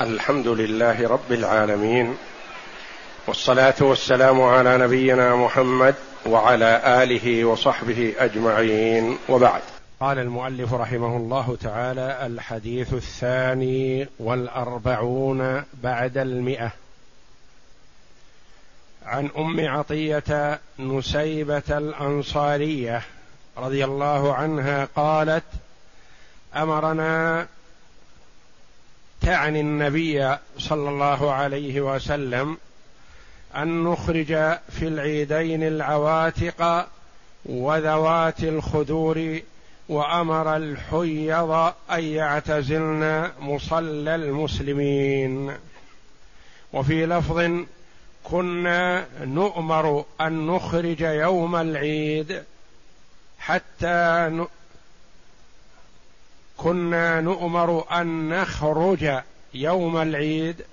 الحمد لله رب العالمين والصلاة والسلام على نبينا محمد وعلى آله وصحبه أجمعين. وبعد. قال المؤلف رحمه الله تعالى الحديث الثاني والأربعون بعد المئة. عن أم عطية نسيبة الأنصارية رضي الله عنها قالت أمرنا تعني النبي صلى الله عليه وسلم أن نخرج في العيدين العواتق وذوات الخدور وأمر الحيض أن يعتزلن مصلى المسلمين. وفي لفظ كنا نؤمر أن نخرج يوم العيد حتى كنا نؤمر أن نخرج يوم العيد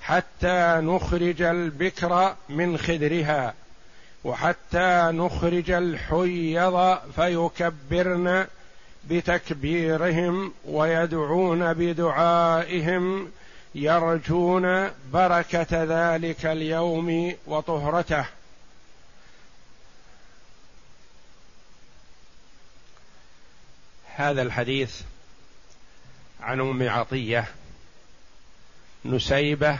حتى نخرج البكر من خدرها وحتى نخرج الحيض فيكبرن بتكبيرهم ويدعون بدعائهم يرجون بركة ذلك اليوم وطهرته. هذا الحديث عن أم عطية نسيبة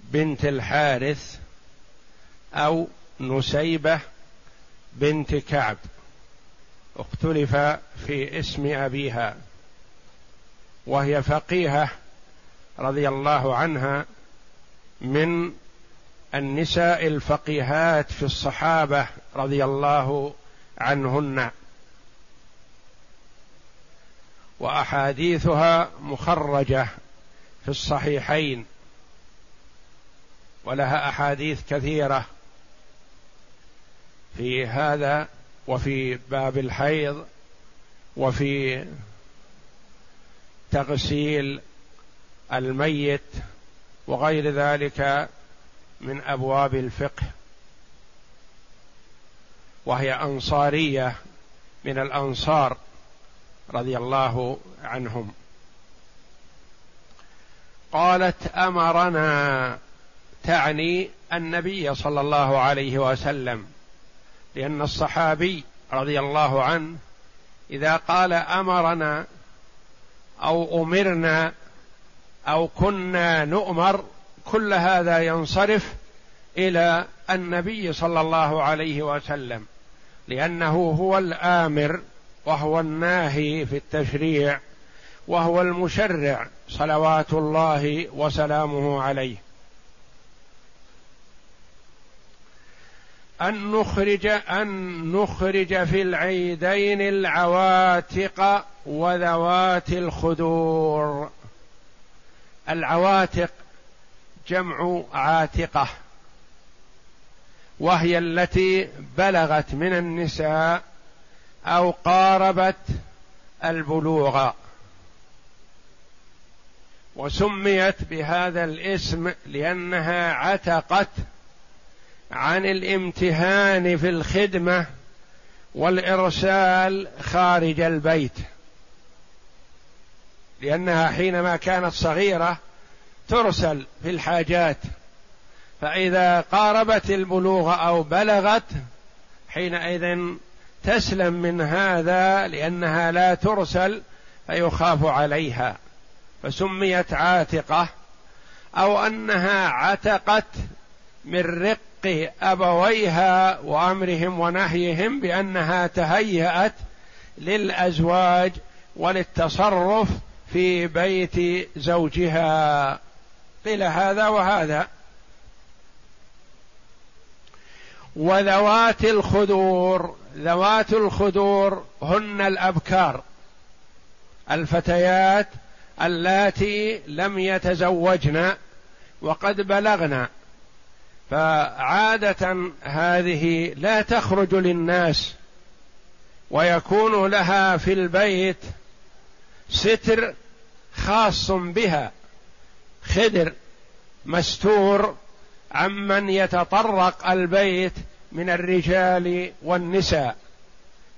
بنت الحارث أو نسيبة بنت كعب. اختلف في اسم أبيها وهي فقيهة رضي الله عنها من النساء الفقيهات في الصحابة رضي الله عنهن. وأحاديثها مخرجة في الصحيحين ولها أحاديث كثيرة في هذا وفي باب الحيض وفي تغسيل الميت وغير ذلك من أبواب الفقه وهي أنصارية من الأنصار رضي الله عنهم. قالت أمرنا تعني النبي صلى الله عليه وسلم لأن الصحابي رضي الله عنه إذا قال أمرنا أو أمرنا أو كنا نؤمر كل هذا ينصرف إلى النبي صلى الله عليه وسلم لأنه هو الآمر وهو الناهي في التشريع وهو المشرع صلوات الله وسلامه عليه. أن نخرج أن نخرج في العيدين العواتق وذوات الخدور. العواتق جمع عاتقة وهي التي بلغت من النساء أو قاربت البلوغ. وسميت بهذا الاسم لأنها عتقت عن الامتهان في الخدمة والإرسال خارج البيت. لأنها حينما كانت صغيرة ترسل في الحاجات. فإذا قاربت البلوغ أو بلغت حينئذ تسلم من هذا لأنها لا ترسل فيخاف عليها فسميت عاتقة أو أنها عتقت من رق أبويها وأمرهم ونهيهم بأنها تهيأت للأزواج وللتصرف في بيت زوجها. قيل هذا وهذا. وذوات الخدور ذوات الخدور هن الأبكار. الفتيات اللاتي لم يتزوجن وقد بلغن. فعادة هذه لا تخرج للناس ويكون لها في البيت ستر خاص بها خدر مستور عمن يتطرق البيت من الرجال والنساء.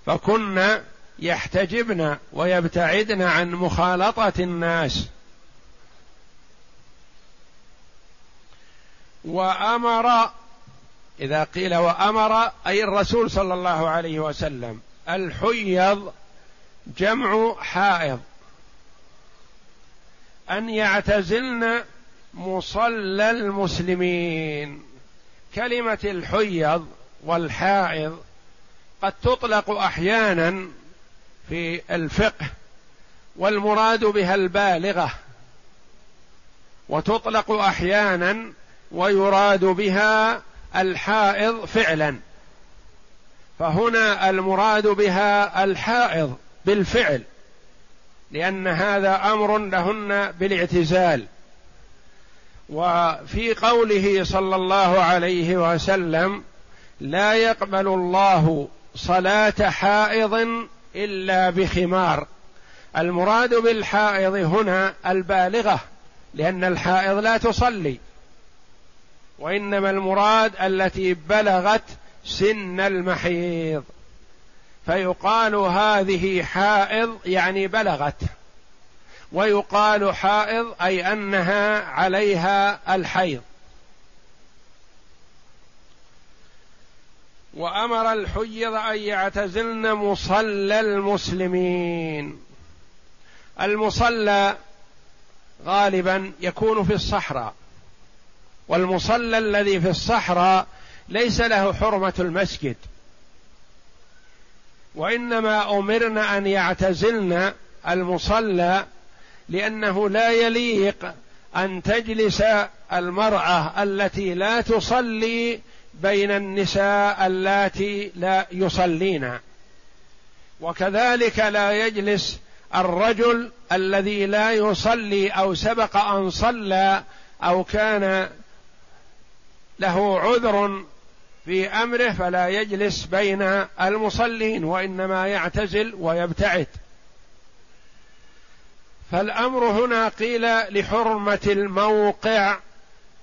فكن يحتجبن ويبتعدن عن مخالطة الناس. وأمر إذا قيل وأمر أي الرسول صلى الله عليه وسلم الحيض جمع حائض. أن يعتزلن مصلى المسلمين. كلمة الحيض والحائض قد تطلق أحيانا في الفقه والمراد بها البالغة وتطلق أحيانا ويراد بها الحائض فعلا. فهنا المراد بها الحائض بالفعل لأن هذا أمر لهن بالاعتزال. وفي قوله صلى الله عليه وسلم لا يقبل الله صلاة حائض إلا بخمار. المراد بالحائض هنا البالغة لأن الحائض لا تصلي. وإنما المراد التي بلغت سن المحيض. فيقال هذه حائض يعني بلغت. ويقال حائض أي أنها عليها الحيض. وأمر الحيض أن يعتزلن مصلى المسلمين. المصلى غالبا يكون في الصحراء. والمصلى الذي في الصحراء ليس له حرمة المسجد. وإنما أمرنا أن يعتزلن المصلى لأنه لا يليق أن تجلس المرأة التي لا تصلي بين النساء اللاتي لا يصلين. وكذلك لا يجلس الرجل الذي لا يصلي أو سبق أن صلى أو كان له عذر في أمره فلا يجلس بين المصلين وإنما يعتزل ويبتعد. فالأمر هنا قيل لحرمة الموقع.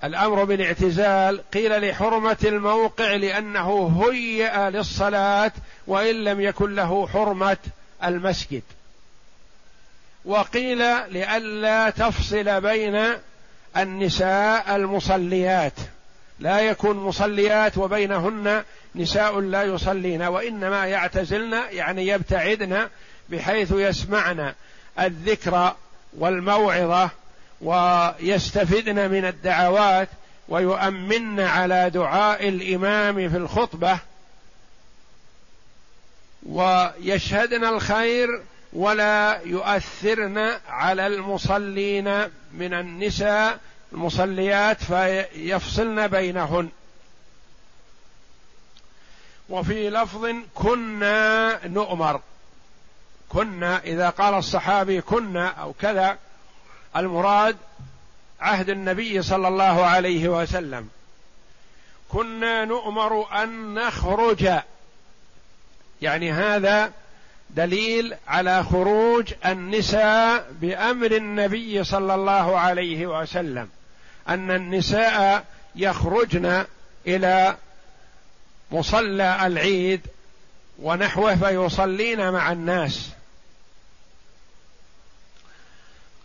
الأمر بالاعتزال قيل لحرمة الموقع لأنه هيئ للصلاة وإن لم يكن له حرمة المسجد. وقيل لئلا تفصل بين النساء المصليات. لا يكون مصليات وبينهن نساء لا يصلين وإنما يعتزلن يعني يبتعدن بحيث يسمعن. الذكر والموعظة ويستفدن من الدعوات ويؤمن على دعاء الإمام في الخطبة ويشهدن الخير ولا يؤثرن على المصلين من النساء المصليات فيفصلن بينهن. وفي لفظ كنا نؤمر. كنا إذا قال الصحابي كنا أو كذا المراد عهد النبي صلى الله عليه وسلم. كنا نؤمر أن نخرج. يعني هذا دليل على خروج النساء بأمر النبي صلى الله عليه وسلم. أن النساء يخرجن إلى مصلى العيد ونحوه فيصلين مع الناس.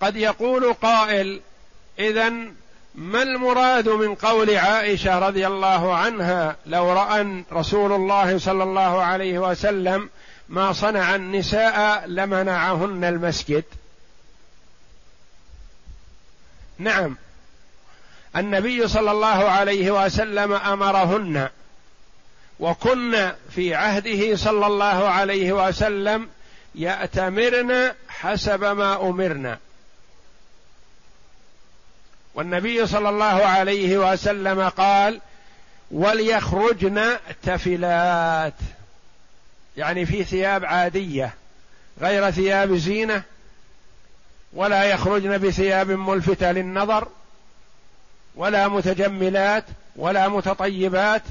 قد يقول قائل اذا ما المراد من قول عائشة رضي الله عنها لو راى رسول الله صلى الله عليه وسلم ما صنع النساء لمنعهن المسجد؟ نعم. النبي صلى الله عليه وسلم أمرهن وكن في عهده صلى الله عليه وسلم يأتمرن حسب ما أمرنا. والنبي صلى الله عليه وسلم قال وليخرجن تفلات. يعني في ثياب عادية غير ثياب زينة ولا يخرجن بثياب ملفتة للنظر ولا متجملات ولا متطيبات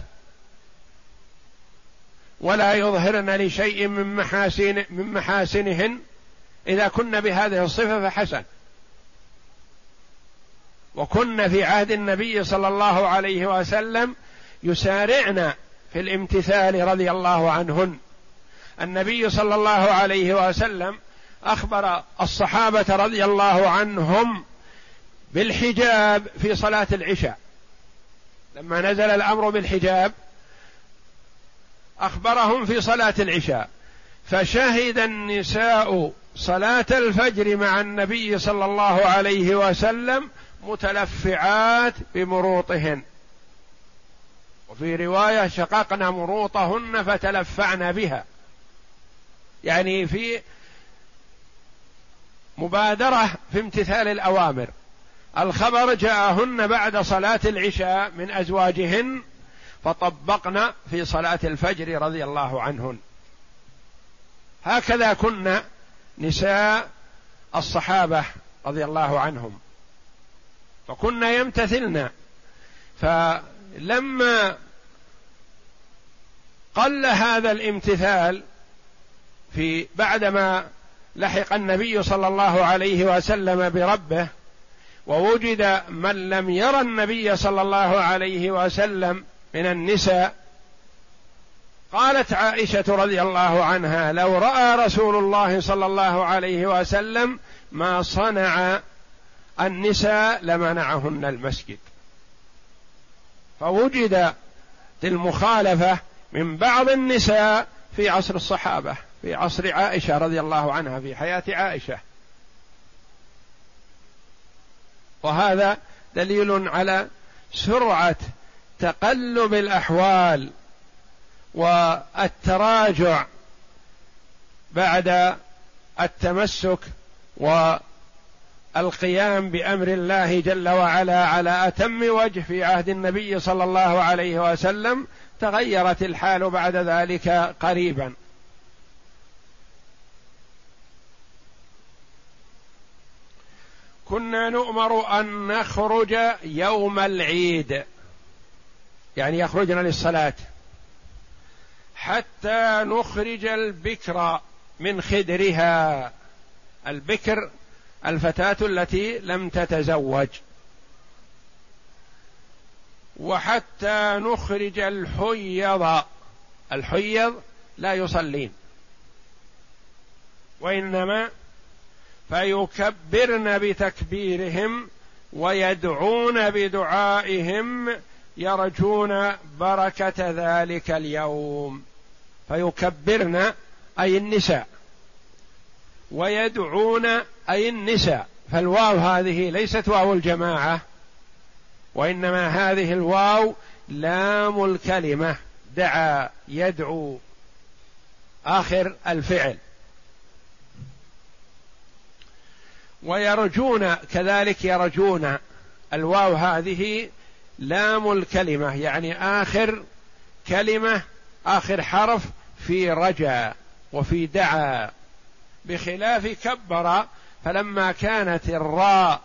ولا يظهرن لشيء من محاسن من محاسنهن. إذا كن بهذه الصفة فحسن. وكن في عهد النبي صلى الله عليه وسلم يسارعن في الامتثال رضي الله عنهن. النبي صلى الله عليه وسلم أخبر الصحابة رضي الله عنهم بالحجاب في صلاة العشاء. لما نزل الأمر بالحجاب أخبرهم في صلاة العشاء. فشهد النساء صلاة الفجر مع النبي صلى الله عليه وسلم متلفعات بمروطهن. وفي رواية شققن مروطهن فتلفعن بها. يعني في مبادرة في امتثال الأوامر. الخبر جاءهن بعد صلاة العشاء من أزواجهن فطبقن في صلاة الفجر رضي الله عنهن. هكذا كن نساء الصحابة رضي الله عنهم. فكن يمتثلن فلما قل هذا الامتثال في بعدما لحق النبي صلى الله عليه وسلم بربه ووجد من لم يرى النبي صلى الله عليه وسلم من النساء قالت عائشة رضي الله عنها لو رأى رسول الله صلى الله عليه وسلم ما صنع النساء لمنعهن المسجد. فوجد المخالفة من بعض النساء في عصر الصحابة في عصر عائشة رضي الله عنها في حياة عائشة. وهذا دليل على سرعة تقلب الأحوال والتراجع بعد التمسك والقيام بأمر الله جل وعلا على أتم وجه في عهد النبي صلى الله عليه وسلم تغيرت الحال بعد ذلك قريبا. كنا نؤمر أن نخرج يوم العيد يعني يخرجن للصلاة حتى نخرج البكر من خدرها. البكر الفتاة التي لم تتزوج. وحتى نخرج الحيض. الحيض لا يصلين. وإنما فيكبرن بتكبيرهم ويدعون بدعائهم يرجون بركة ذلك اليوم. فيكبرن أي النساء. ويدعون أي النساء. فالواو هذه ليست واو الجماعة وإنما هذه الواو لام الكلمة. دعا يدعو. آخر الفعل. ويرجون كذلك يرجون. الواو هذه لام الكلمة يعني آخر كلمة آخر حرف في رجا وفي دعا بخلاف كبر فلما كانت الراء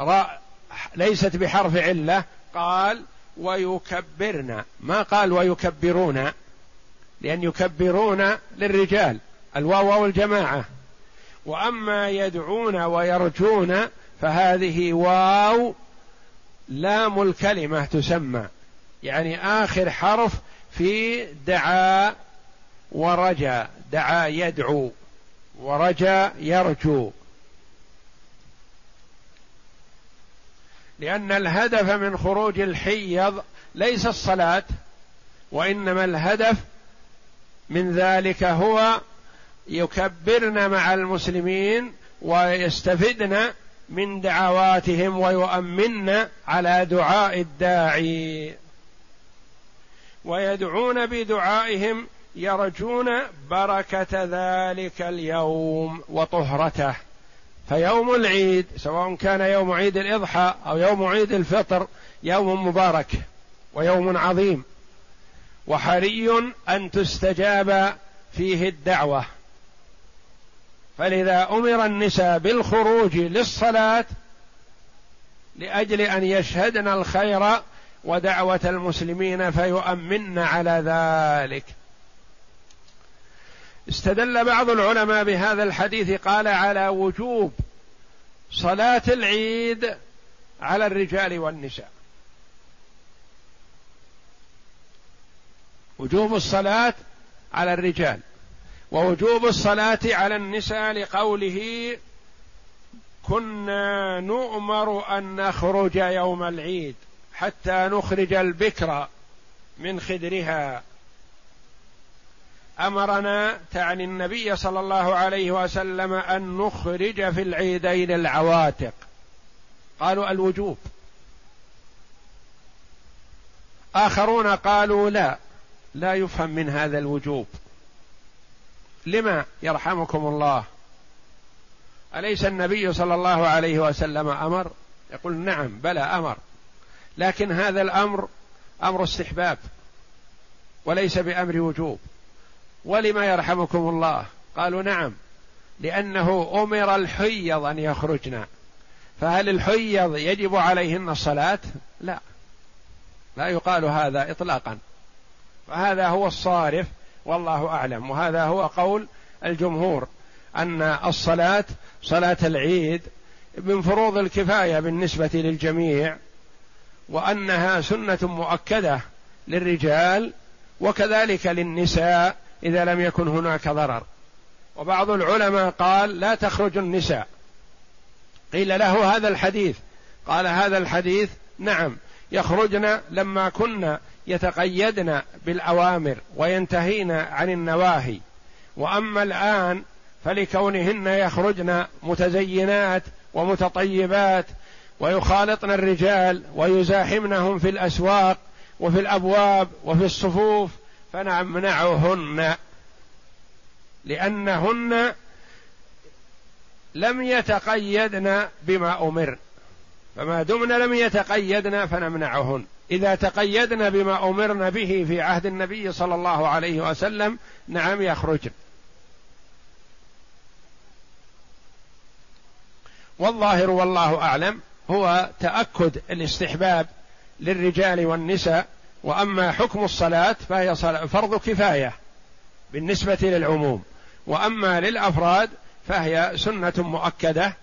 راء ليست بحرف علة قال ويكبرن. ما قال ويكبرون؟ لأن يكبرون للرجال الواو والجماعة وأما يدعون ويرجون فهذه واو لام الكلمة تسمى. يعني آخر حرف في دعا ورجا دعا يدعو ورجا يرجو. لأن الهدف من خروج الحيض ليس الصلاة وإنما الهدف من ذلك هو يكبرن مع المسلمين ويستفدن من دعواتهم ويؤمن على دعاء الداعي. ويدعون بدعائهم يرجون بركة ذلك اليوم وطهرته. فيوم العيد سواء كان يوم عيد الإضحى أو يوم عيد الفطر يوم مبارك ويوم عظيم. وحري أن تستجاب فيه الدعوة. فلذا أمر النساء بالخروج للصلاة لأجل أن يشهدن الخير ودعوة المسلمين فيؤمن على ذلك. استدل بعض العلماء بهذا الحديث قال على وجوب صلاة العيد على الرجال والنساء. وجوب الصلاة على الرجال ووجوب الصلاة على النساء لقوله كنا نؤمر أن نخرج يوم العيد حتى نخرج البكر من خدرها. أمرنا تعني النبي صلى الله عليه وسلم أن نخرج في العيدين العواتق. قالوا الوجوب. آخرون قالوا لا لا يفهم من هذا الوجوب. لما يرحمكم الله؟ أليس النبي صلى الله عليه وسلم أمر؟ يقول نعم بلى أمر. لكن هذا الأمر أمر استحباب وليس بأمر وجوب. ولما يرحمكم الله؟ قالوا نعم لأنه أمر الحيض أن يخرجن فهل الحيض يجب عليهن الصلاة؟ لا. لا يقال هذا اطلاقا. فهذا هو الصارف والله أعلم. وهذا هو قول الجمهور أن الصلاة صلاة العيد من فروض الكفاية بالنسبة للجميع وأنها سنة مؤكدة للرجال وكذلك للنساء إذا لم يكن هناك ضرر. وبعض العلماء قال لا تخرج النساء. قيل له هذا الحديث. قال هذا الحديث نعم يخرجن لما كنا يتقيدن بالأوامر وينتهين عن النواهي. وأما الآن فلكونهن يخرجن متزينات ومتطيبات ويخالطن الرجال ويزاحمنهم في الأسواق وفي الأبواب وفي الصفوف فنمنعهن لأنهن لم يتقيدن بما أمر. فما دمن لم يتقيدن فنمنعهن. إذا تقيدن بما أمرن به في عهد النبي صلى الله عليه وسلم نعم يخرجن. والظاهر والله أعلم هو تأكد الاستحباب للرجال والنساء وأما حكم الصلاة فهي فرض كفاية بالنسبة للعموم. وأما للأفراد فهي سنة مؤكدة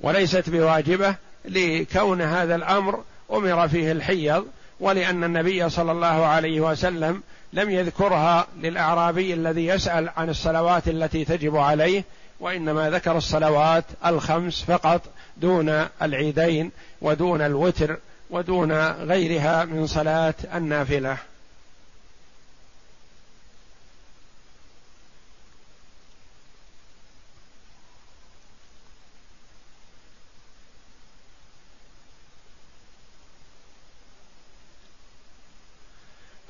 وليست بواجبة لكون هذا الأمر أمر فيه الحيض ولأن النبي صلى الله عليه وسلم لم يذكرها للأعرابي الذي يسأل عن الصلوات التي تجب عليه وإنما ذكر الصلوات الخمس فقط دون العيدين ودون الوتر ودون غيرها من صلاة النافلة.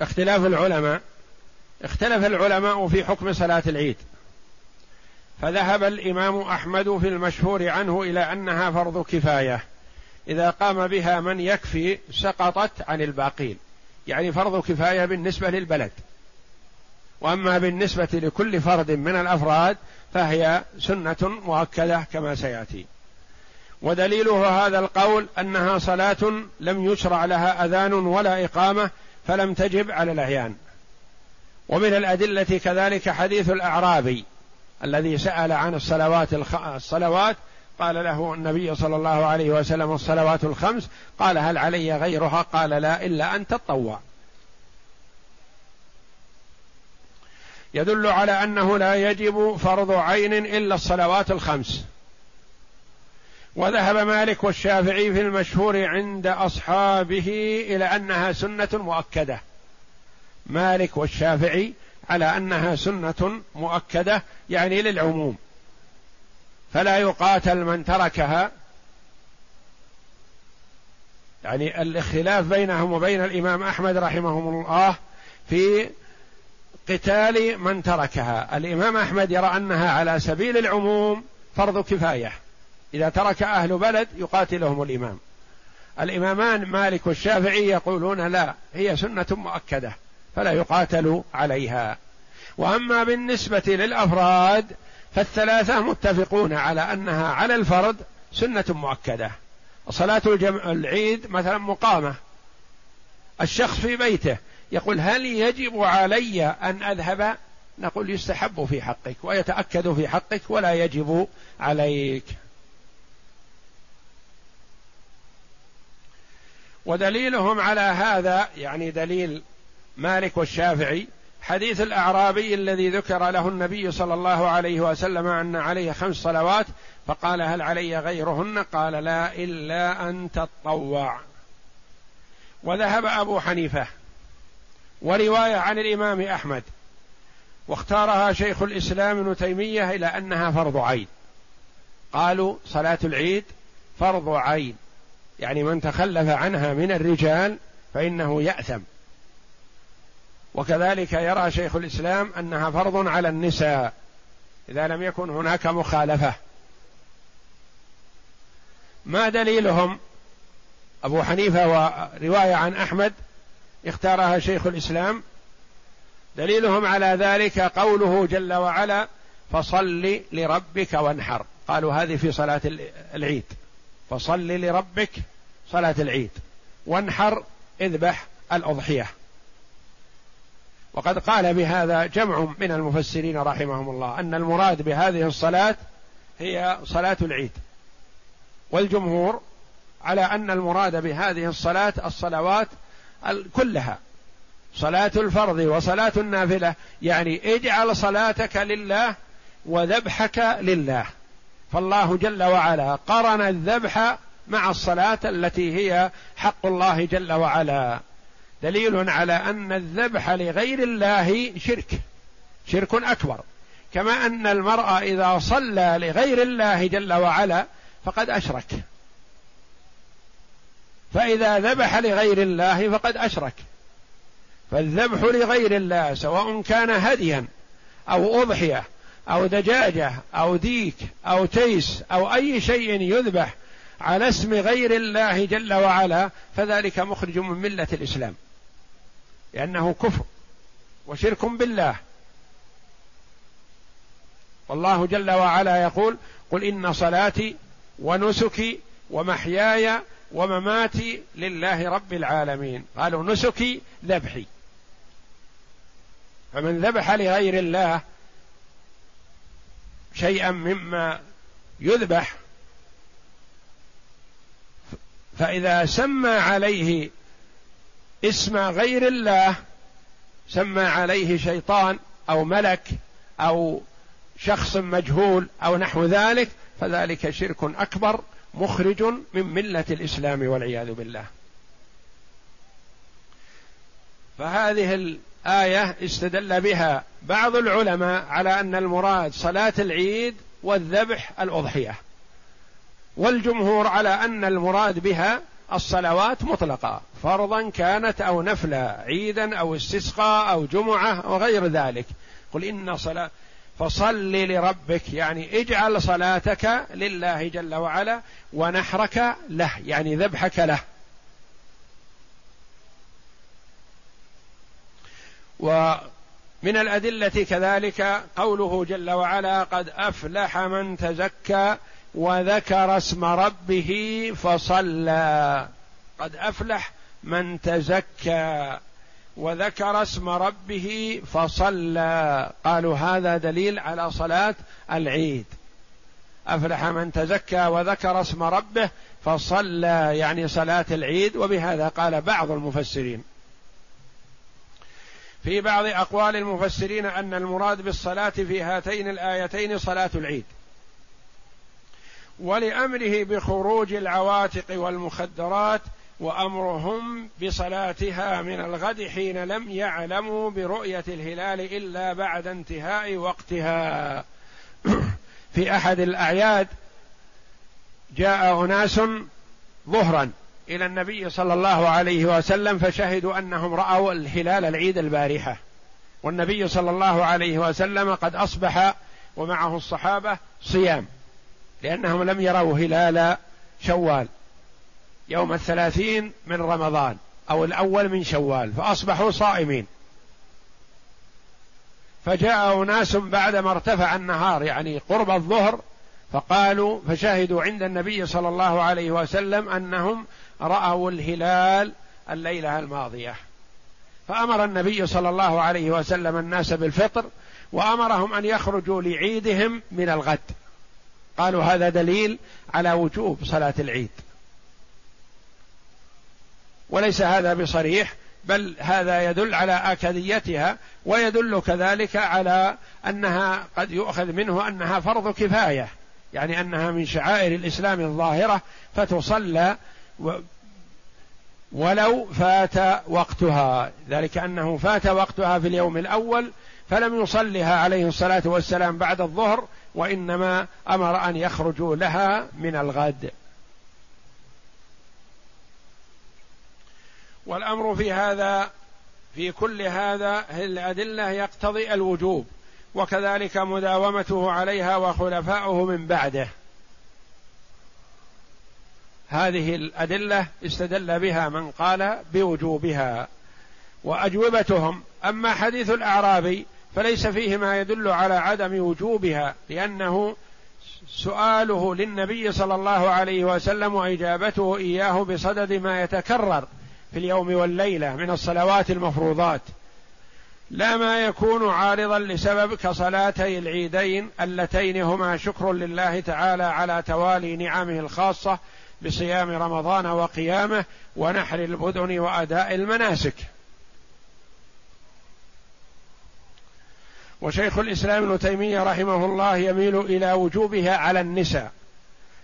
اختلاف العلماء اختلف العلماء في حكم صلاة العيد. فذهب الإمام أحمد في المشهور عنه إلى أنها فرض كفاية. إذا قام بها من يكفي سقطت عن الباقين. يعني فرض كفاية بالنسبة للبلد. وأما بالنسبة لكل فرد من الأفراد فهي سنة مؤكدة كما سيأتي. ودليله هذا القول أنها صلاة لم يشرع لها أذان ولا إقامة فلم تجب على الاعيان ومن الأدلة كذلك حديث الأعرابي الذي سأل عن الصلوات الصلوات قال له النبي صلى الله عليه وسلم الصلوات الخمس قال هل علي غيرها؟ قال لا إلا أن تطوع. يدل على أنه لا يجب فرض عين إلا الصلوات الخمس. وذهب مالك والشافعي في المشهور عند أصحابه إلى أنها سنة مؤكدة. مالك والشافعي على أنها سنة مؤكدة يعني للعموم. فلا يقاتل من تركها. يعني الاختلاف بينهم وبين الإمام أحمد رحمهم الله في قتال من تركها. الإمام أحمد يرى أنها على سبيل العموم فرض كفاية. إذا ترك أهل بلد يقاتلهم الإمام. الإمامان مالك والشافعي يقولون لا هي سنة مؤكدة فلا يقاتل عليها. وأما بالنسبة للأفراد فالثلاثة متفقون على أنها على الفرد سنة مؤكدة. صلاة الجمع العيد مثلا مقامة. الشخص في بيته يقول هل يجب علي أن أذهب؟ نقول يستحب في حقك ويتأكد في حقك ولا يجب عليك. ودليلهم على هذا يعني دليل مالك والشافعي حديث الأعرابي الذي ذكر له النبي صلى الله عليه وسلم أن عليه خمس صلوات فقال هل علي غيرهن؟ قال لا إلا أن تطوع. وذهب أبو حنيفة ورواية عن الإمام أحمد واختارها شيخ الإسلام ابن تيمية إلى أنها فرض عين. قالوا صلاة العيد فرض عين يعني من تخلف عنها من الرجال فإنه يأثم. وكذلك يرى شيخ الإسلام أنها فرض على النساء إذا لم يكن هناك مخالفة. ما دليلهم؟ أبو حنيفة ورواية عن أحمد اختارها شيخ الإسلام. دليلهم على ذلك قوله جل وعلا فصل لربك وانحر قالوا هذه في صلاة العيد. فصل لربك صلاة العيد. وانحر اذبح الأضحية. وقد قال بهذا جمع من المفسرين رحمهم الله أن المراد بهذه الصلاة هي صلاة العيد. والجمهور على أن المراد بهذه الصلاة الصلوات كلها. صلاة الفرض وصلاة النافلة. يعني اجعل صلاتك لله وذبحك لله. فالله جل وعلا قرن الذبح مع الصلاة التي هي حق الله جل وعلا. دليل على أن الذبح لغير الله شرك شرك أكبر. كما أن المرأة إذا صلى لغير الله جل وعلا فقد أشرك. فإذا ذبح لغير الله فقد أشرك. فالذبح لغير الله سواء كان هديا أو أضحية أو دجاجة أو ديك أو تيس أو أي شيء يذبح على اسم غير الله جل وعلا فذلك مخرج من ملة الإسلام. لأنه كفر وشرك بالله. والله جل وعلا يقول قل إن صلاتي ونسكي ومحياي ومماتي لله رب العالمين قالوا نسكي ذبحي فمن ذبح لغير الله شيئا مما يذبح فإذا سمى عليه اسم غير الله سمى عليه شيطان أو ملك أو شخص مجهول أو نحو ذلك فذلك شرك أكبر مخرج من ملة الإسلام والعياذ بالله. فهذه الآية استدل بها بعض العلماء على أن المراد صلاة العيد والذبح الأضحية والجمهور على أن المراد بها الصلوات مطلقة فرضا كانت أو نفلا عيدا أو استسقاء أو جمعة وغير ذلك. قل إن صلاة فصل لربك يعني اجعل صلاتك لله جل وعلا ونحرك له يعني ذبحك له. ومن الأدلة كذلك قوله جل وعلا قد أفلح من تزكى وذكر اسم ربه فصلى. قد أفلح من تزكى. وذكر اسم ربه فصلى. قالوا هذا دليل على صلاة العيد. أفلح من تزكى وذكر اسم ربه فصلى يعني صلاة العيد. وبهذا قال بعض المفسرين. في بعض أقوال المفسرين أن المراد بالصلاة في هاتين الآيتين صلاة العيد. ولأمره بخروج العواتق والمخدرات وأمرهم بصلاتها من الغد حين لم يعلموا برؤية الهلال إلا بعد انتهاء وقتها. في أحد الأعياد جاء أناس ظهرا إلى النبي صلى الله عليه وسلم فشهدوا أنهم رأوا الهلال العيد البارحة. والنبي صلى الله عليه وسلم قد أصبح ومعه الصحابة صيام. لأنهم لم يروا هلال شوال يوم الثلاثين من رمضان أو الأول من شوال فأصبحوا صائمين. فجاء أناس بعدما ارتفع النهار يعني قرب الظهر فقالوا فشهدوا عند النبي صلى الله عليه وسلم أنهم رأوا الهلال الليلة الماضية. فأمر النبي صلى الله عليه وسلم الناس بالفطر وأمرهم أن يخرجوا لعيدهم من الغد. قالوا هذا دليل على وجوب صلاة العيد. وليس هذا بصريح بل هذا يدل على آكديتها ويدل كذلك على أنها قد يؤخذ منه أنها فرض كفاية يعني أنها من شعائر الإسلام الظاهرة فتصلى ولو فات وقتها. ذلك أنه فات وقتها في اليوم الأول فلم يصلها عليه الصلاة والسلام بعد الظهر وإنما أمر أن يخرجوا لها من الغد. والأمر في هذا في كل هذا الأدلة يقتضي الوجوب وكذلك مداومته عليها وخلفاؤه من بعده. هذه الأدلة استدل بها من قال بوجوبها وأجوبتهم. أما حديث الأعرابي فليس فيه ما يدل على عدم وجوبها لأنه سؤاله للنبي صلى الله عليه وسلم وإجابته إياه بصدد ما يتكرر في اليوم والليلة من الصلوات المفروضات. لا ما يكون عارضا لسبب كصلاتي العيدين اللتين هما شكر لله تعالى على توالي نعمه الخاصة بصيام رمضان وقيامه ونحر البدن وأداء المناسك. وشيخ الإسلام ابن تيمية رحمه الله يميل إلى وجوبها على النساء.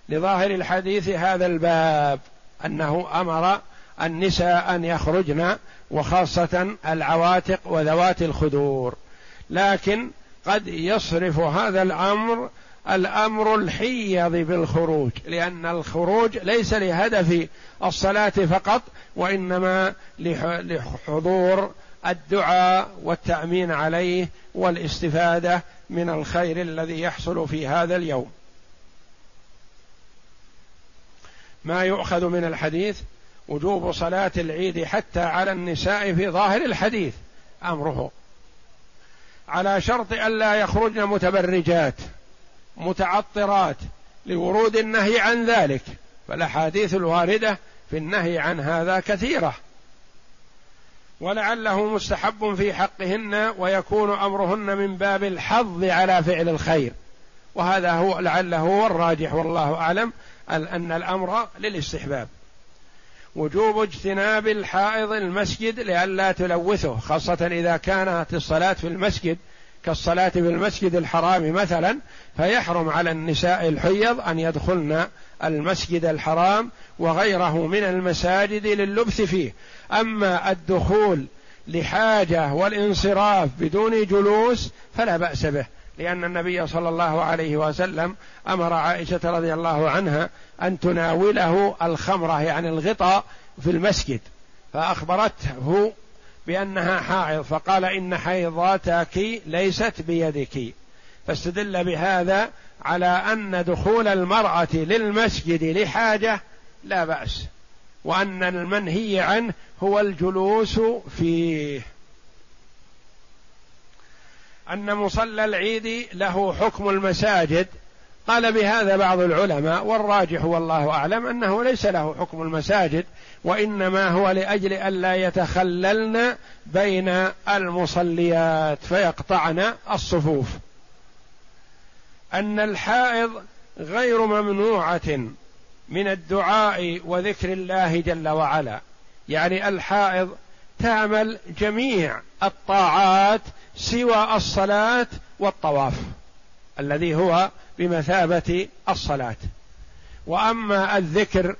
لظاهر الحديث هذا الباب أنه أمر النساء أن يخرجن وخاصة العواتق وذوات الخدور. لكن قد يصرف هذا الأمر الأمر الحيض بالخروج لأن الخروج ليس لهدف الصلاة فقط وإنما لحضور الدعاء والتأمين عليه والاستفادة من الخير الذي يحصل في هذا اليوم. ما يؤخذ من الحديث؟ وجوب صلاة العيد حتى على النساء في ظاهر الحديث أمره. على شرط الا يخرجن متبرجات متعطرات لورود النهي عن ذلك. فالأحاديث الواردة في النهي عن هذا كثيرة. ولعله مستحب في حقهن ويكون أمرهن من باب الحظ على فعل الخير. وهذا هو لعله هو الراجح والله أعلم أن الأمر للاستحباب. وجوب اجتناب الحائض المسجد لئلا تلوثه خاصة إذا كانت الصلاة في المسجد كالصلاة في المسجد الحرام مثلا فيحرم على النساء الحيض أن يدخلن المسجد الحرام وغيره من المساجد لللبث فيه. أما الدخول لحاجة والانصراف بدون جلوس فلا بأس به لأن النبي صلى الله عليه وسلم أمر عائشة رضي الله عنها أن تناوله الخمرة يعني الغطاء في المسجد. فأخبرته بأنها حائض فقال إن حيضاتك ليست بيدك فاستدل بهذا على أن دخول المرأة للمسجد لحاجة لا بأس وأن المنهي عنه هو الجلوس فيه. أن مصلى العيد له حكم المساجد. قال بهذا بعض العلماء والراجح والله أعلم أنه ليس له حكم المساجد وإنما هو لأجل الا يتخللن بين المصليات فيقطعن الصفوف. أن الحائض غير ممنوعة من الدعاء وذكر الله جل وعلا. يعني الحائض تعمل جميع الطاعات سوى الصلاة والطواف الذي هو بمثابة الصلاة. وأما الذكر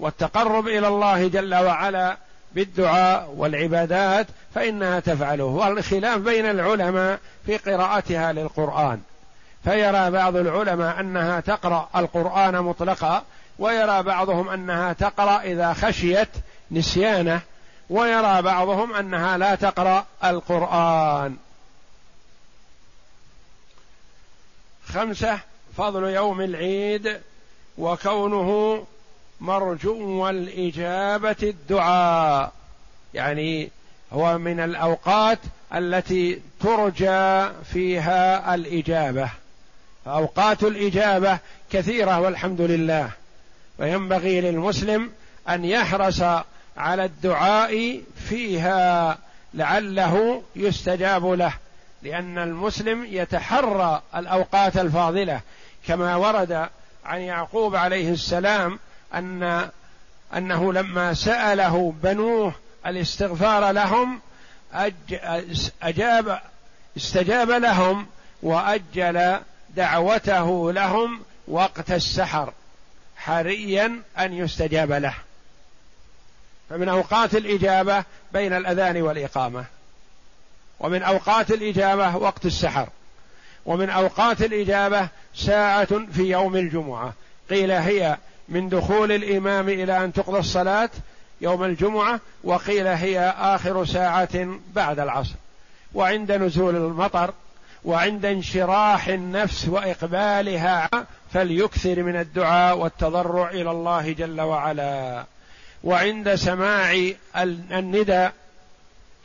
والتقرب إلى الله جل وعلا بالدعاء والعبادات فإنها تفعله. والخلاف بين العلماء في قراءتها للقرآن. فيرى بعض العلماء أنها تقرأ القرآن مطلقا ويرى بعضهم أنها تقرأ إذا خشيت نسيانه ويرى بعضهم أنها لا تقرأ القرآن. خمسة فضل يوم العيد وكونه مرجو الإجابة الدعاء. يعني هو من الأوقات التي ترجى فيها الإجابة. فأوقات الإجابة كثيرة والحمد لله. وينبغي للمسلم أن يحرص على الدعاء فيها لعله يستجاب له لأن المسلم يتحرى الأوقات الفاضلة. كما ورد عن يعقوب عليه السلام أن أنه لما سأله بنوه الاستغفار لهم أجاب استجاب لهم وأجل دعوته لهم وقت السحر حريا أن يستجاب له. فمن أوقات الإجابة بين الأذان والإقامة ومن أوقات الإجابة وقت السحر ومن أوقات الإجابة ساعة في يوم الجمعة. قيل هي من دخول الإمام إلى أن تقضى الصلاة يوم الجمعة وقيل هي آخر ساعة بعد العصر. وعند نزول المطر وعند انشراح النفس وإقبالها فليكثر من الدعاء والتضرع إلى الله جل وعلا. وعند سماع الندى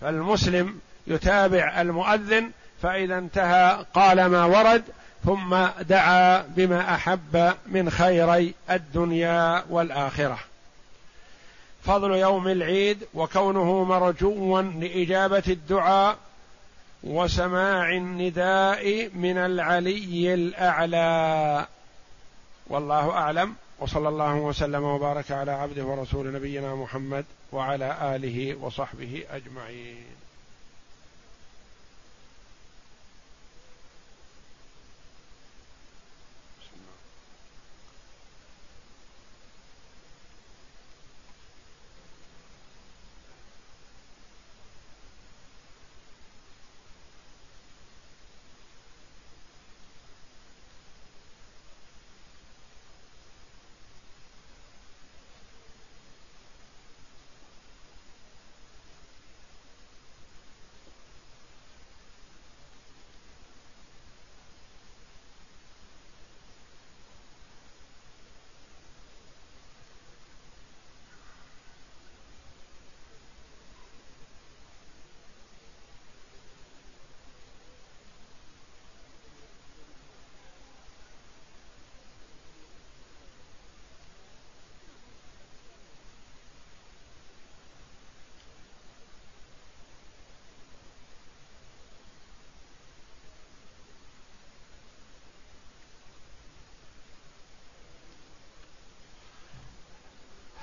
فالمسلم يتابع المؤذن فإذا انتهى قال ما ورد ثم دعا بما أحب من خيري الدنيا والآخرة. فضل يوم العيد وكونه مرجوا لإجابة الدعاء وسماع النداء من العلي الأعلى. والله أعلم. وصلى الله وسلم وبارك على عبده ورسول نبينا محمد وعلى آله وصحبه أجمعين.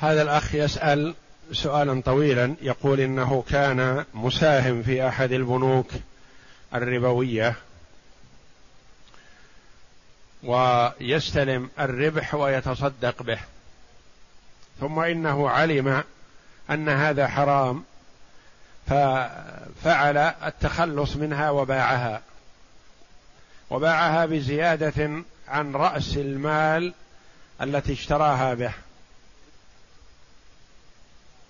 هذا الأخ يسأل سؤالا طويلا يقول إنه كان مساهم في أحد البنوك الربوية ويستلم الربح ويتصدق به. ثم إنه علم أن هذا حرام ففعل التخلص منها وباعها. وباعها بزيادة عن رأس المال التي اشتراها به.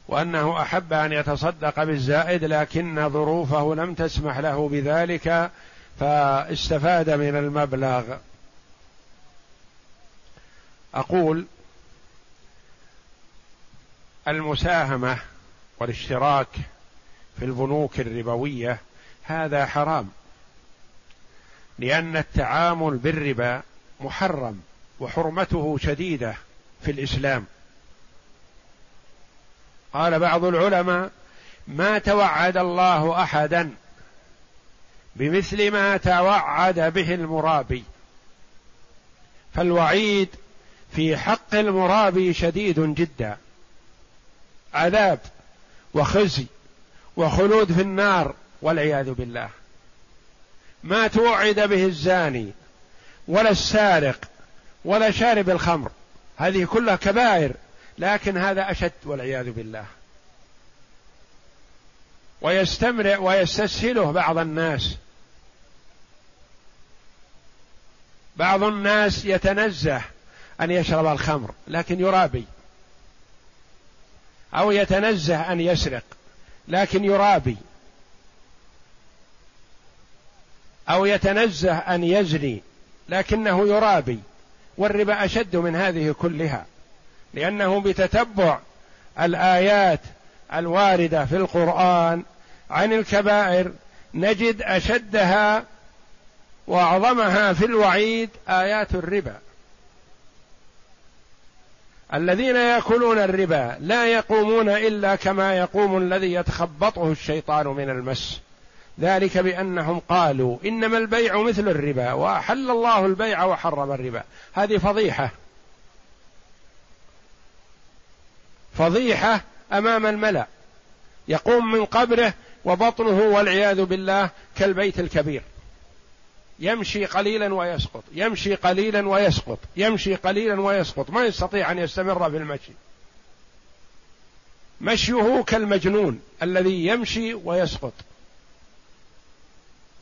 وأنه أحب أن يتصدق بالزائد لكن ظروفه لم تسمح له بذلك فاستفاد من المبلغ. أقول المساهمة والاشتراك في البنوك الربوية هذا حرام لأن التعامل بالربا محرم وحرمته شديدة في الإسلام. قال بعض العلماء ما توعد الله أحدا بمثل ما توعد به المرابي. فالوعيد في حق المرابي شديد جدا. عذاب وخزي وخلود في النار والعياذ بالله. ما توعد به الزاني ولا السارق ولا شارب الخمر. هذه كلها كبائر. لكن هذا أشد والعياذ بالله. ويستمرئ ويستسهله بعض الناس. بعض الناس يتنزه أن يشرب الخمر لكن يرابي. أو يتنزه أن يسرق لكن يرابي. أو يتنزه أن يزني لكنه يرابي. والربا أشد من هذه كلها. لأنه بتتبع الآيات الواردة في القرآن عن الكبائر نجد أشدها وأعظمها في الوعيد آيات الربا. الذين يأكلون الربا لا يقومون إلا كما يقوم الذي يتخبطه الشيطان من المس. ذلك بأنهم قالوا إنما البيع مثل الربا وأحل الله البيع وحرم الربا. هذه فضيحة. فضيحة أمام الملأ يقوم من قبره وبطنه والعياذ بالله كالبيت الكبير. يمشي قليلا ويسقط يمشي قليلا ويسقط يمشي قليلا ويسقط. ما يستطيع أن يستمر في المشي. مشيه كالمجنون الذي يمشي ويسقط.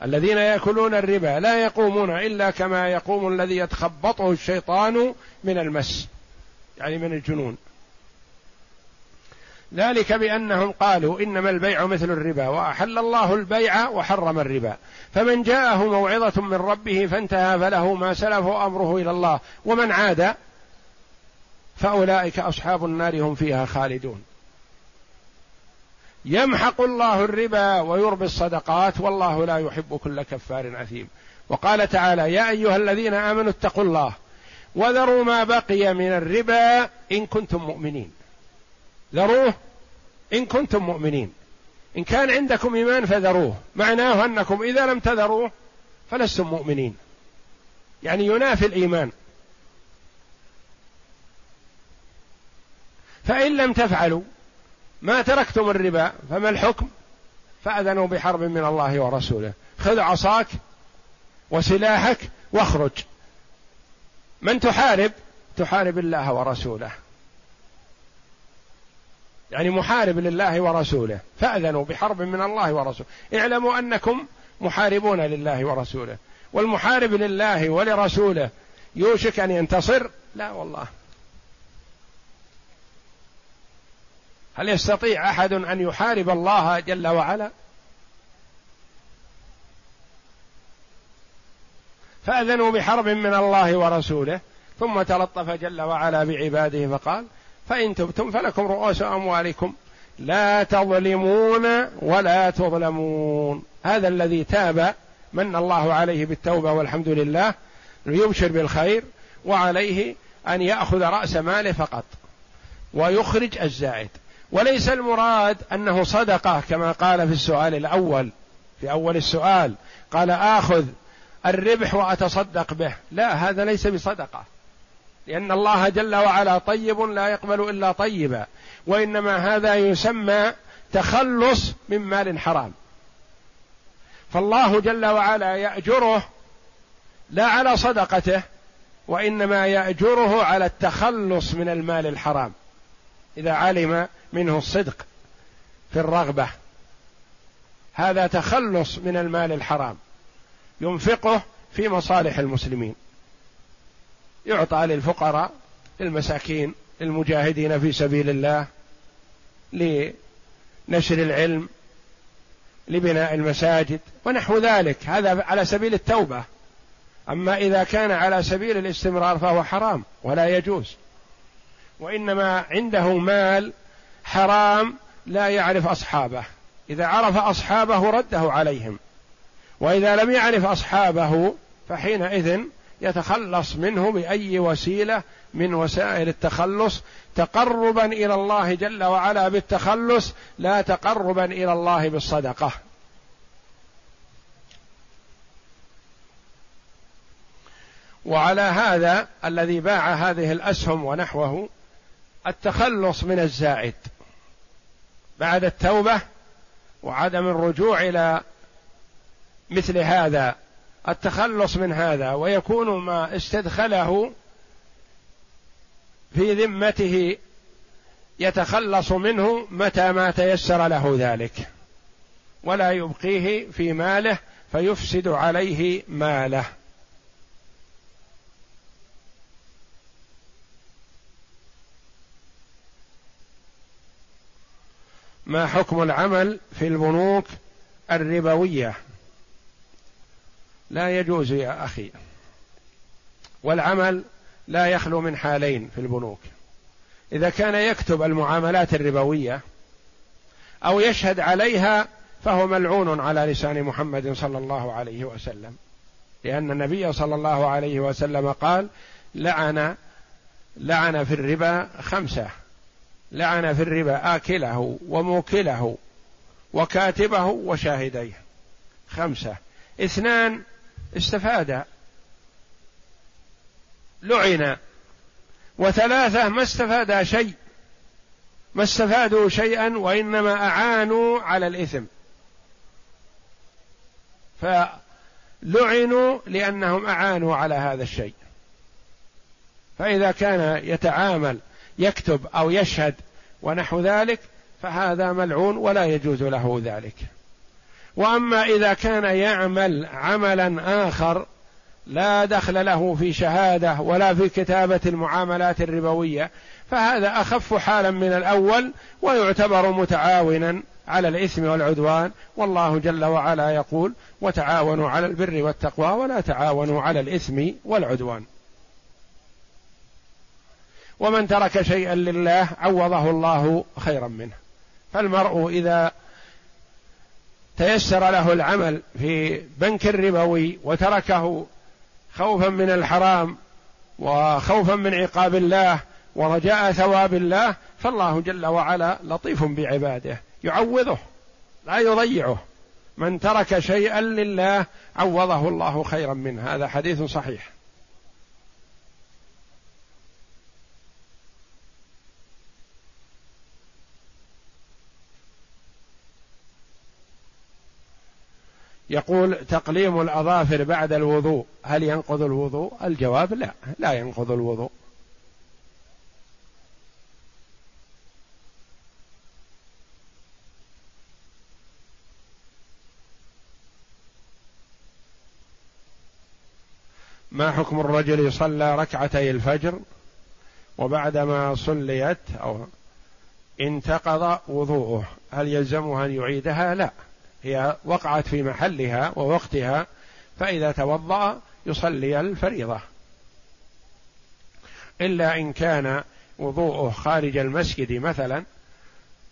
الذين يأكلون الربا لا يقومون إلا كما يقوم الذي يتخبطه الشيطان من المس يعني من الجنون. ذلك بأنهم قالوا إنما البيع مثل الربا وأحل الله البيع وحرم الربا. فمن جاءه موعظة من ربه فانتهى فله ما سلف أمره إلى الله. ومن عاد فأولئك أصحاب النار هم فيها خالدون. يمحق الله الربا ويربي الصدقات والله لا يحب كل كفار اثيم وقال تعالى يا أيها الذين آمنوا اتقوا الله وذروا ما بقي من الربا إن كنتم مؤمنين. ذروه إن كنتم مؤمنين. إن كان عندكم إيمان فذروه. معناه أنكم إذا لم تذروه فلستم مؤمنين. يعني ينافي الإيمان. فإن لم تفعلوا ما تركتم الربا فما الحكم؟ فأذنوا بحرب من الله ورسوله. خذ عصاك وسلاحك واخرج. من تحارب؟ تحارب الله ورسوله. يعني محارب لله ورسوله. فأذنوا بحرب من الله ورسوله. اعلموا أنكم محاربون لله ورسوله. والمحارب لله ولرسوله. يوشك أن ينتصر؟ لا والله. هل يستطيع أحد أن يحارب الله جل وعلا؟ فأذنوا بحرب من الله ورسوله. ثم تلطف جل وعلا بعباده فقال فإن تبتم فلكم رؤوس أموالكم. لا تظلمون ولا تظلمون. هذا الذي تاب من الله عليه بالتوبة والحمد لله ليبشر بالخير وعليه أن يأخذ رأس ماله فقط ويخرج الزائد. وليس المراد أنه صدقة كما قال في السؤال الأول في أول السؤال قال آخذ الربح وأتصدق به. لا هذا ليس بصدقة. لأن الله جل وعلا طيب لا يقبل إلا طيبا وإنما هذا يسمى تخلص من مال حرام. فالله جل وعلا يأجره لا على صدقته وإنما يأجره على التخلص من المال الحرام. إذا علم منه الصدق في الرغبة هذا تخلص من المال الحرام ينفقه في مصالح المسلمين. يعطى للفقراء للمساكين للمجاهدين في سبيل الله لنشر العلم لبناء المساجد ونحو ذلك. هذا على سبيل التوبة. أما إذا كان على سبيل الاستمرار فهو حرام ولا يجوز. وإنما عنده مال حرام لا يعرف أصحابه. إذا عرف أصحابه رده عليهم. وإذا لم يعرف أصحابه فحينئذ يتخلص منه بأي وسيلة من وسائل التخلص. تقربا إلى الله جل وعلا بالتخلص لا تقربا إلى الله بالصدقة. وعلى هذا الذي باع هذه الأسهم ونحوه التخلص من الزائد. بعد التوبة وعدم الرجوع إلى مثل هذا التخلص من هذا ويكون ما استدخله في ذمته يتخلص منه متى ما تيسر له ذلك. ولا يبقيه في ماله فيفسد عليه ماله. ما حكم العمل في البنوك الربوية؟ لا يجوز يا أخي. والعمل لا يخلو من حالين في البنوك. إذا كان يكتب المعاملات الربوية أو يشهد عليها فهو ملعون على لسان محمد صلى الله عليه وسلم. لأن النبي صلى الله عليه وسلم قال لعن لعن في الربا خمسة. لعن في الربا آكله وموكله وكاتبه وشاهديه. خمسة. اثنان استفادا لعن. وثلاثة ما استفادا شيء. ما استفادوا شيئا وإنما أعانوا على الإثم. فلعنوا لأنهم أعانوا على هذا الشيء. فإذا كان يتعامل يكتب أو يشهد ونحو ذلك فهذا ملعون ولا يجوز له ذلك. وأما إذا كان يعمل عملا آخر لا دخل له في شهادة ولا في كتابة المعاملات الربوية فهذا أخف حالا من الأول ويعتبر متعاونا على الإثم والعدوان. والله جل وعلا يقول وتعاونوا على البر والتقوى ولا تعاونوا على الإثم والعدوان. ومن ترك شيئا لله عوضه الله خيرا منه. فالمرء إذا تيسر له العمل في بنك الربوي وتركه خوفا من الحرام وخوفا من عقاب الله ورجاء ثواب الله فالله جل وعلا لطيف بعباده. يعوضه لا يضيعه. من ترك شيئا لله عوضه الله خيرا منه. هذا حديث صحيح. يقول تقليم الأظافر بعد الوضوء. هل ينقض الوضوء؟ الجواب لا. لا ينقض الوضوء. ما حكم الرجل صلى ركعتي الفجر وبعدما صليت أو انتقض وضوءه؟ هل يلزمه أن يعيدها؟ لا. هي وقعت في محلها ووقتها فإذا توضأ يصلي الفريضة. إلا إن كان وضوءه خارج المسجد مثلا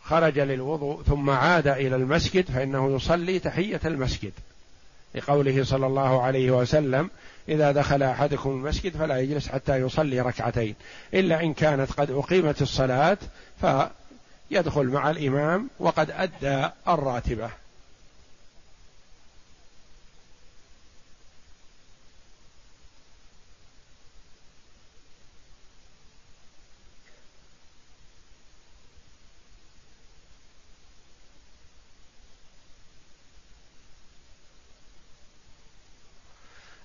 خرج للوضوء ثم عاد إلى المسجد فإنه يصلي تحية المسجد. لقوله صلى الله عليه وسلم إذا دخل أحدكم المسجد فلا يجلس حتى يصلي ركعتين. إلا إن كانت قد أقيمت الصلاة فيدخل مع الإمام وقد أدى الراتبة.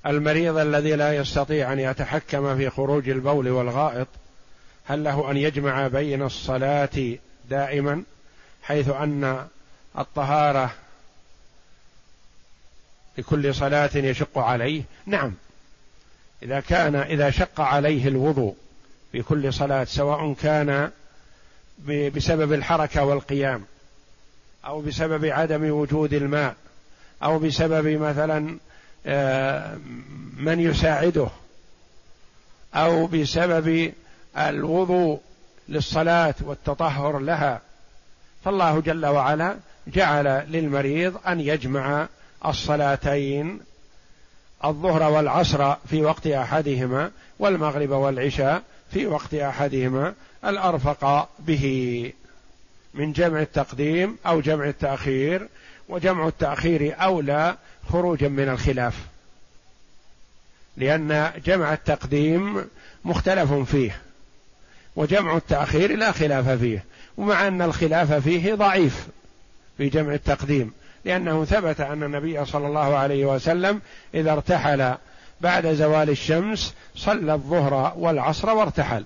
المريض الذي لا يستطيع أن يتحكم في خروج البول والغائط هل له أن يجمع بين الصلاة دائما حيث أن الطهارة لكل صلاة يشق عليه؟ نعم. إذا كان إذا شق عليه الوضوء في كل صلاة سواء كان بسبب الحركة والقيام أو بسبب عدم وجود الماء أو بسبب مثلا من يساعده أو بسبب الوضوء للصلاة والتطهر لها. فالله جل وعلا جعل للمريض أن يجمع الصلاتين الظهر والعصر في وقت أحدهما والمغرب والعشاء في وقت أحدهما الأرفق به. من جمع التقديم أو جمع التأخير وجمع التأخير أولى خروجا من الخلاف. لأن جمع التقديم مختلف فيه وجمع التأخير لا خلاف فيه ومع أن الخلاف فيه ضعيف في جمع التقديم لأنه ثبت أن النبي صلى الله عليه وسلم إذا ارتحل بعد زوال الشمس صلى الظهر والعصر وارتحل.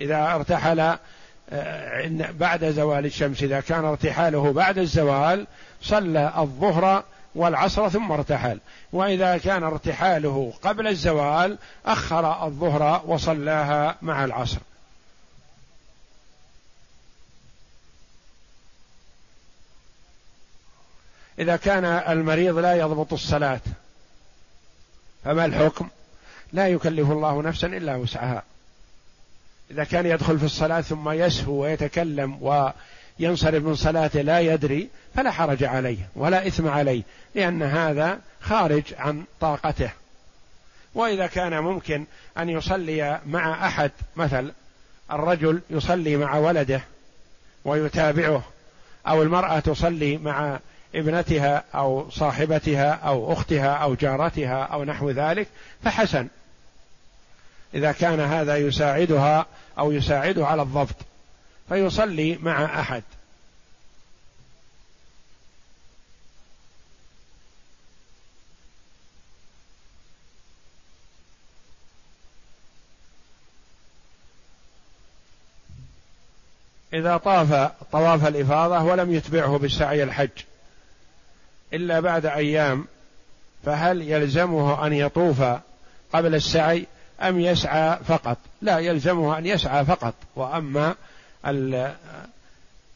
إذا ارتحل آه، بعد زوال الشمس إذا كان ارتحاله بعد الزوال صلى الظهر والعصر ثم ارتحل. وإذا كان ارتحاله قبل الزوال أخر الظهر وصلاها مع العصر. إذا كان المريض لا يضبط الصلاة فما الحكم؟ لا يكلف الله نفسا إلا وسعها. إذا كان يدخل في الصلاة ثم يسهو ويتكلم ينصرف من صلاته لا يدري فلا حرج عليه ولا إثم عليه لأن هذا خارج عن طاقته. وإذا كان ممكن أن يصلي مع أحد مثل الرجل يصلي مع ولده ويتابعه أو المرأة تصلي مع ابنتها أو صاحبتها أو أختها أو جارتها أو نحو ذلك فحسن. إذا كان هذا يساعدها أو يساعده على الضبط. فيصلي مع أحد. إذا طاف طواف الإفاضة ولم يتبعه بالسعي الحج إلا بعد أيام فهل يلزمه أن يطوف قبل السعي أم يسعى فقط؟ لا يلزمه أن يسعى فقط وأما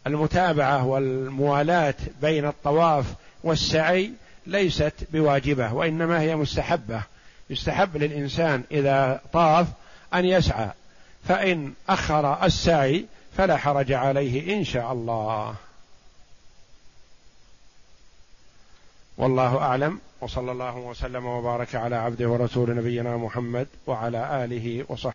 المتابعة والموالاة بين الطواف والسعي ليست بواجبة وإنما هي مستحبة. يستحب للإنسان إذا طاف أن يسعى فإن أخر السعي فلا حرج عليه إن شاء الله. والله أعلم وصلى الله وسلم وبارك على عبده ورسول نبينا محمد وعلى آله وصحبه.